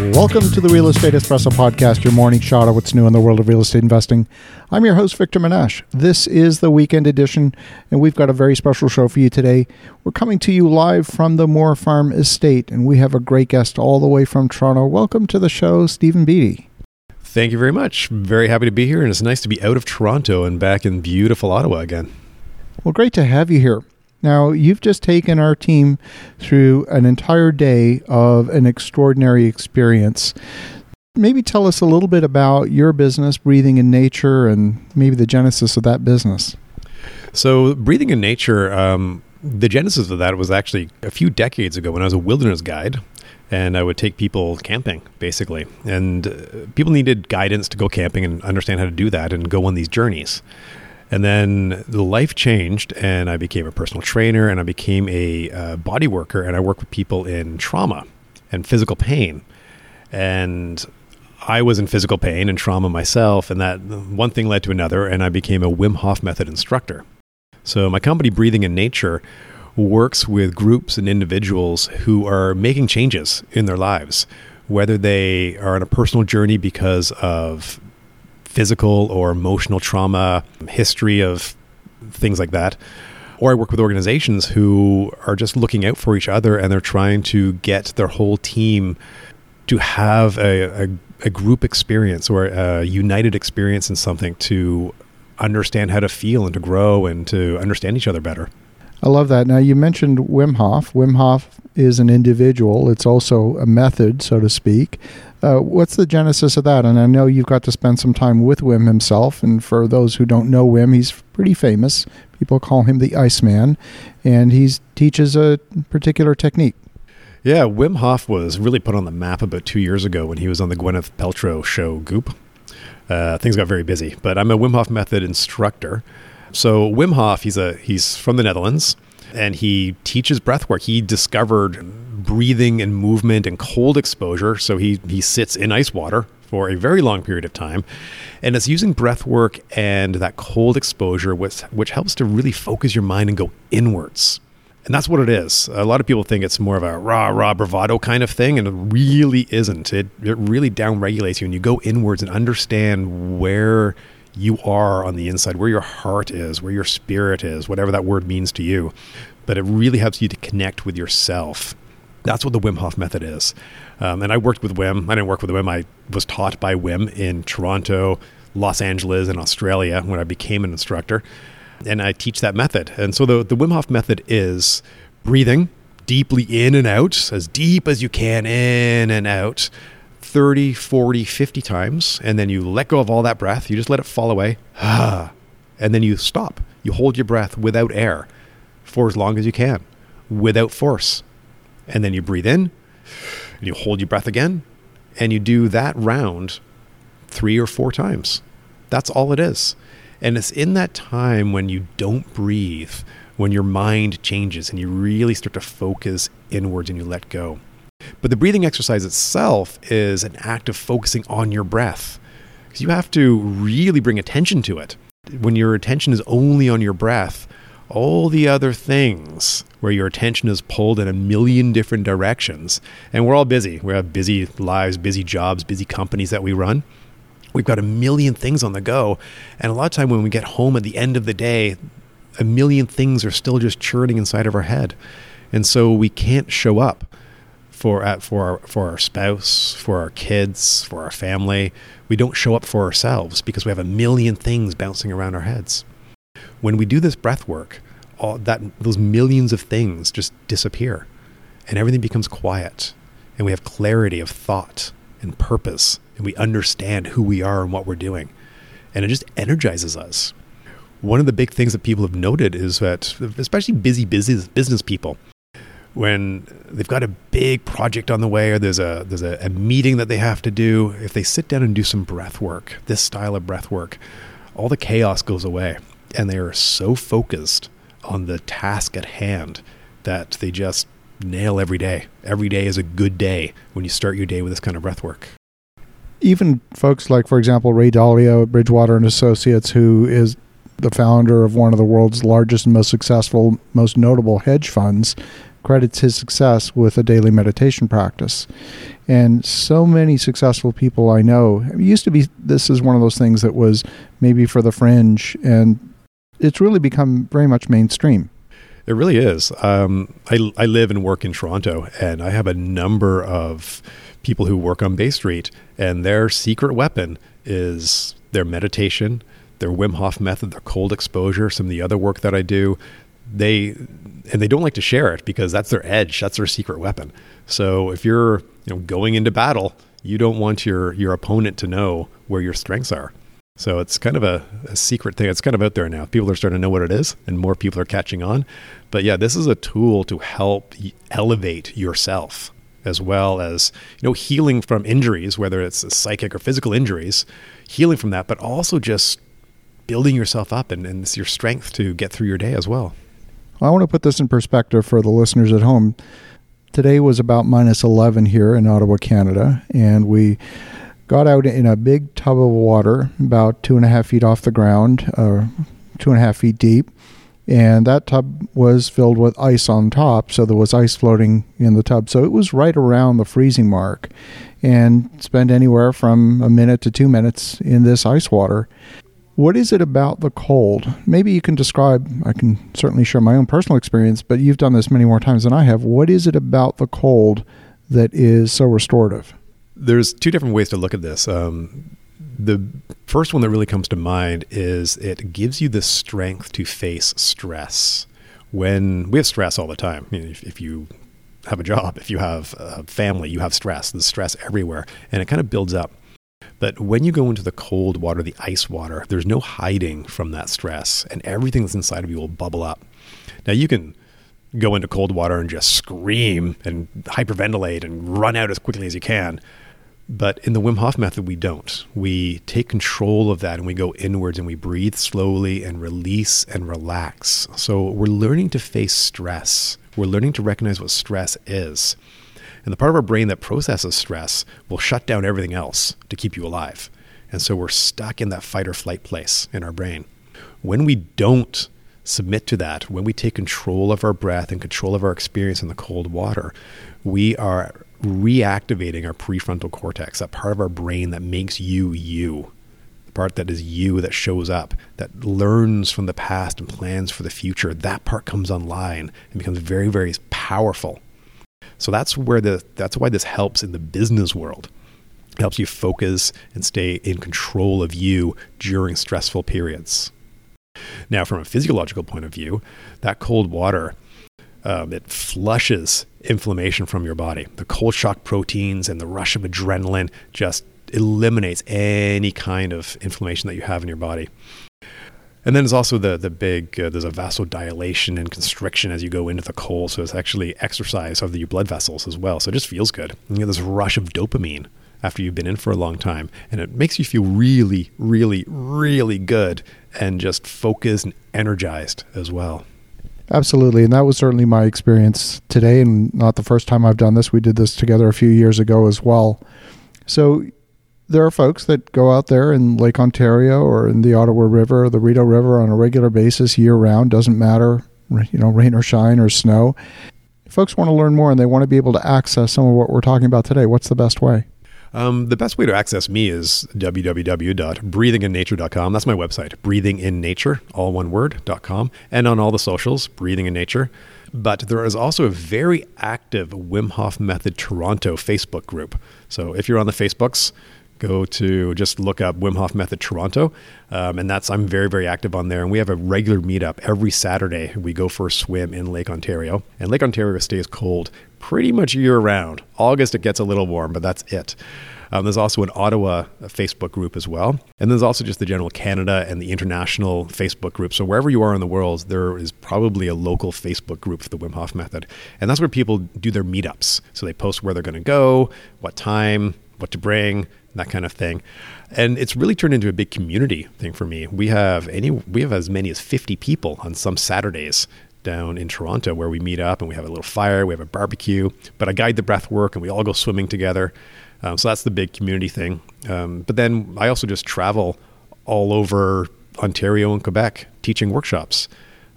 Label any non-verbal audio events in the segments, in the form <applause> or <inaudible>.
Welcome to the Real Estate Espresso Podcast, your morning shot of what's new in the world of real estate investing. I'm your host, Victor Menashe. This is the weekend edition, and we've got a very special show for you today. We're coming to you live from the Moore Farm Estate, and we have a great guest all the way from Toronto. Welcome to the show, Stephen Beatty. Thank you very much. Very happy to be here, and it's nice to be out of Toronto and back in beautiful Ottawa again. Well, great to have you here. Now, you've just taken our team through an entire day of an extraordinary experience. Maybe tell us a little bit about your business, Breathing in Nature, and maybe the genesis of that business. So, Breathing in Nature, um, the genesis of that was actually a few decades ago when I was a wilderness guide and I would take people camping basically. And uh, people needed guidance to go camping and understand how to do that and go on these journeys. And then the life changed, and I became a personal trainer, and I became a uh, body worker, and I work with people in trauma and physical pain. And I was in physical pain and trauma myself, and that one thing led to another, and I became a Wim Hof method instructor. So my company, Breathing in Nature, works with groups and individuals who are making changes in their lives, whether they are on a personal journey because of physical or emotional trauma, history of things like that. Or I work with organizations who are just looking out for each other and they're trying to get their whole team to have a, a, a group experience or a united experience in something to understand how to feel and to grow and to understand each other better. I love that. Now, you mentioned Wim Hof. Wim Hof is an individual, it's also a method, so to speak. Uh, what's the genesis of that? And I know you've got to spend some time with Wim himself. And for those who don't know Wim, he's pretty famous. People call him the Iceman, and he teaches a particular technique. Yeah, Wim Hof was really put on the map about two years ago when he was on the Gwyneth Paltrow show Goop. Uh, things got very busy, but I'm a Wim Hof method instructor. So Wim Hof, he's a he's from the Netherlands, and he teaches breath work. He discovered breathing and movement and cold exposure. So he he sits in ice water for a very long period of time, and it's using breath work and that cold exposure, which which helps to really focus your mind and go inwards. And that's what it is. A lot of people think it's more of a rah rah bravado kind of thing, and it really isn't. It it really down regulates you, and you go inwards and understand where you are on the inside, where your heart is, where your spirit is, whatever that word means to you. But it really helps you to connect with yourself. That's what the Wim Hof method is. Um, and I worked with Wim. I didn't work with Wim. I was taught by Wim in Toronto, Los Angeles, and Australia when I became an instructor. And I teach that method. And so the, the Wim Hof method is breathing deeply in and out, as deep as you can, in and out 30, 40, 50 times, and then you let go of all that breath. You just let it fall away. <sighs> and then you stop. You hold your breath without air for as long as you can, without force. And then you breathe in, and you hold your breath again, and you do that round three or four times. That's all it is. And it's in that time when you don't breathe, when your mind changes and you really start to focus inwards and you let go. But the breathing exercise itself is an act of focusing on your breath. Because you have to really bring attention to it. When your attention is only on your breath, all the other things where your attention is pulled in a million different directions, and we're all busy. We have busy lives, busy jobs, busy companies that we run. We've got a million things on the go. And a lot of time when we get home at the end of the day, a million things are still just churning inside of our head. And so we can't show up for for our, for our spouse, for our kids, for our family. We don't show up for ourselves because we have a million things bouncing around our heads. When we do this breath work, all that those millions of things just disappear and everything becomes quiet and we have clarity of thought and purpose and we understand who we are and what we're doing. And it just energizes us. One of the big things that people have noted is that especially busy business business people when they've got a big project on the way or there's a there's a, a, meeting that they have to do if they sit down and do some breath work this style of breath work all the chaos goes away and they are so focused on the task at hand that they just nail every day every day is a good day when you start your day with this kind of breath work even folks like for example ray dalio at bridgewater and associates who is the founder of one of the world's largest and most successful most notable hedge funds credits his success with a daily meditation practice. And so many successful people I know, it used to be this is one of those things that was maybe for the fringe, and it's really become very much mainstream. It really is. Um, I, I live and work in Toronto, and I have a number of people who work on Bay Street, and their secret weapon is their meditation, their Wim Hof method, their cold exposure, some of the other work that I do. They and they don't like to share it because that's their edge, that's their secret weapon. So if you're you know going into battle, you don't want your your opponent to know where your strengths are. So it's kind of a, a, secret thing. It's kind of out there now. People are starting to know what it is, and more people are catching on. But yeah, this is a tool to help elevate yourself as well as you know healing from injuries, whether it's psychic or physical injuries, healing from that, but also just building yourself up and, and your strength to get through your day as well. I want to put this in perspective for the listeners at home. Today was about minus 11 here in Ottawa, Canada, and we got out in a big tub of water about two and a half feet off the ground, uh, two and a half feet deep. And that tub was filled with ice on top, so there was ice floating in the tub. So it was right around the freezing mark and spent anywhere from a minute to two minutes in this ice water. What is it about the cold? Maybe you can describe, I can certainly share my own personal experience, but you've done this many more times than I have. What is it about the cold that is so restorative? There's two different ways to look at this. Um, the first one that really comes to mind is it gives you the strength to face stress. When we have stress all the time, you know, if, if you have a job, if you have a family, you have stress. There's stress everywhere, and it kind of builds up. But when you go into the cold water, the ice water, there's no hiding from that stress, and everything that's inside of you will bubble up. Now, you can go into cold water and just scream and hyperventilate and run out as quickly as you can. But in the Wim Hof method, we don't. We take control of that and we go inwards and we breathe slowly and release and relax. So we're learning to face stress. We're learning to recognize what stress is. And the part of our brain that processes stress will shut down everything else to keep you alive. And so we're stuck in that fight or flight place in our brain. When we don't submit to that, when we take control of our breath and control of our experience in the cold water, we are reactivating our prefrontal cortex, that part of our brain that makes you you, the part that is you that shows up, that learns from the past and plans for the future. That part comes online and becomes very, very powerful. So that's where the that's why this helps in the business world. It helps you focus and stay in control of you during stressful periods. Now, from a physiological point of view, that cold water um, it flushes inflammation from your body. The cold shock proteins and the rush of adrenaline just eliminates any kind of inflammation that you have in your body. And then there's also the the big uh, there's a vasodilation and constriction as you go into the cold, so it's actually exercise of the blood vessels as well. So it just feels good. You get this rush of dopamine after you've been in for a long time, and it makes you feel really, really, really good and just focused and energized as well. Absolutely. And that was certainly my experience today, and not the first time I've done this. We did this together a few years ago as well. So there are folks that go out there in Lake Ontario or in the Ottawa River the Rideau River on a regular basis year round, doesn't matter, you know, rain or shine or snow. If folks want to learn more and they want to be able to access some of what we're talking about today, what's the best way? Um, the best way to access me is www.breathinginnature.com. That's my website, breathinginnature, all one word.com, and on all the socials, Breathing in Nature. But there is also a very active Wim Hof Method Toronto Facebook group. So if you're on the Facebooks, go to just look up Wim Hof Method Toronto, um, and that's I'm very very active on there. And we have a regular meetup every Saturday. We go for a swim in Lake Ontario, and Lake Ontario stays cold pretty much year round. August it gets a little warm, but that's it. Um, there's also an Ottawa Facebook group as well. And there's also just the general Canada and the international Facebook group. So wherever you are in the world, there is probably a local Facebook group for the Wim Hof method. And that's where people do their meetups. So they post where they're going to go, what time, what to bring, that kind of thing. And it's really turned into a big community thing for me. We have any we have as many as 50 people on some Saturdays down in Toronto where we meet up and we have a little fire, we have a barbecue, but I guide the breath work and we all go swimming together. Um, so that's the big community thing. Um, but then I also just travel all over Ontario and Quebec teaching workshops.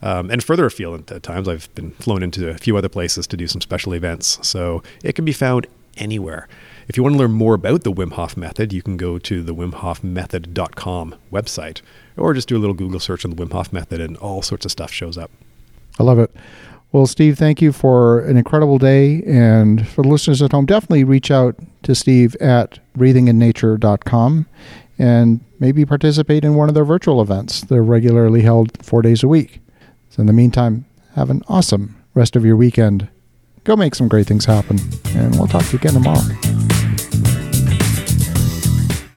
Um, and further afield at times, I've been flown into a few other places to do some special events. So it can be found anywhere. If you want to learn more about the Wim Hof method, you can go to the WimHofMethod.com website or just do a little Google search on the Wim Hof method and all sorts of stuff shows up. I love it. Well, Steve, thank you for an incredible day. And for the listeners at home, definitely reach out to Steve at breathinginnature.com and maybe participate in one of their virtual events. They're regularly held four days a week. So, in the meantime, have an awesome rest of your weekend. Go make some great things happen. And we'll talk to you again tomorrow.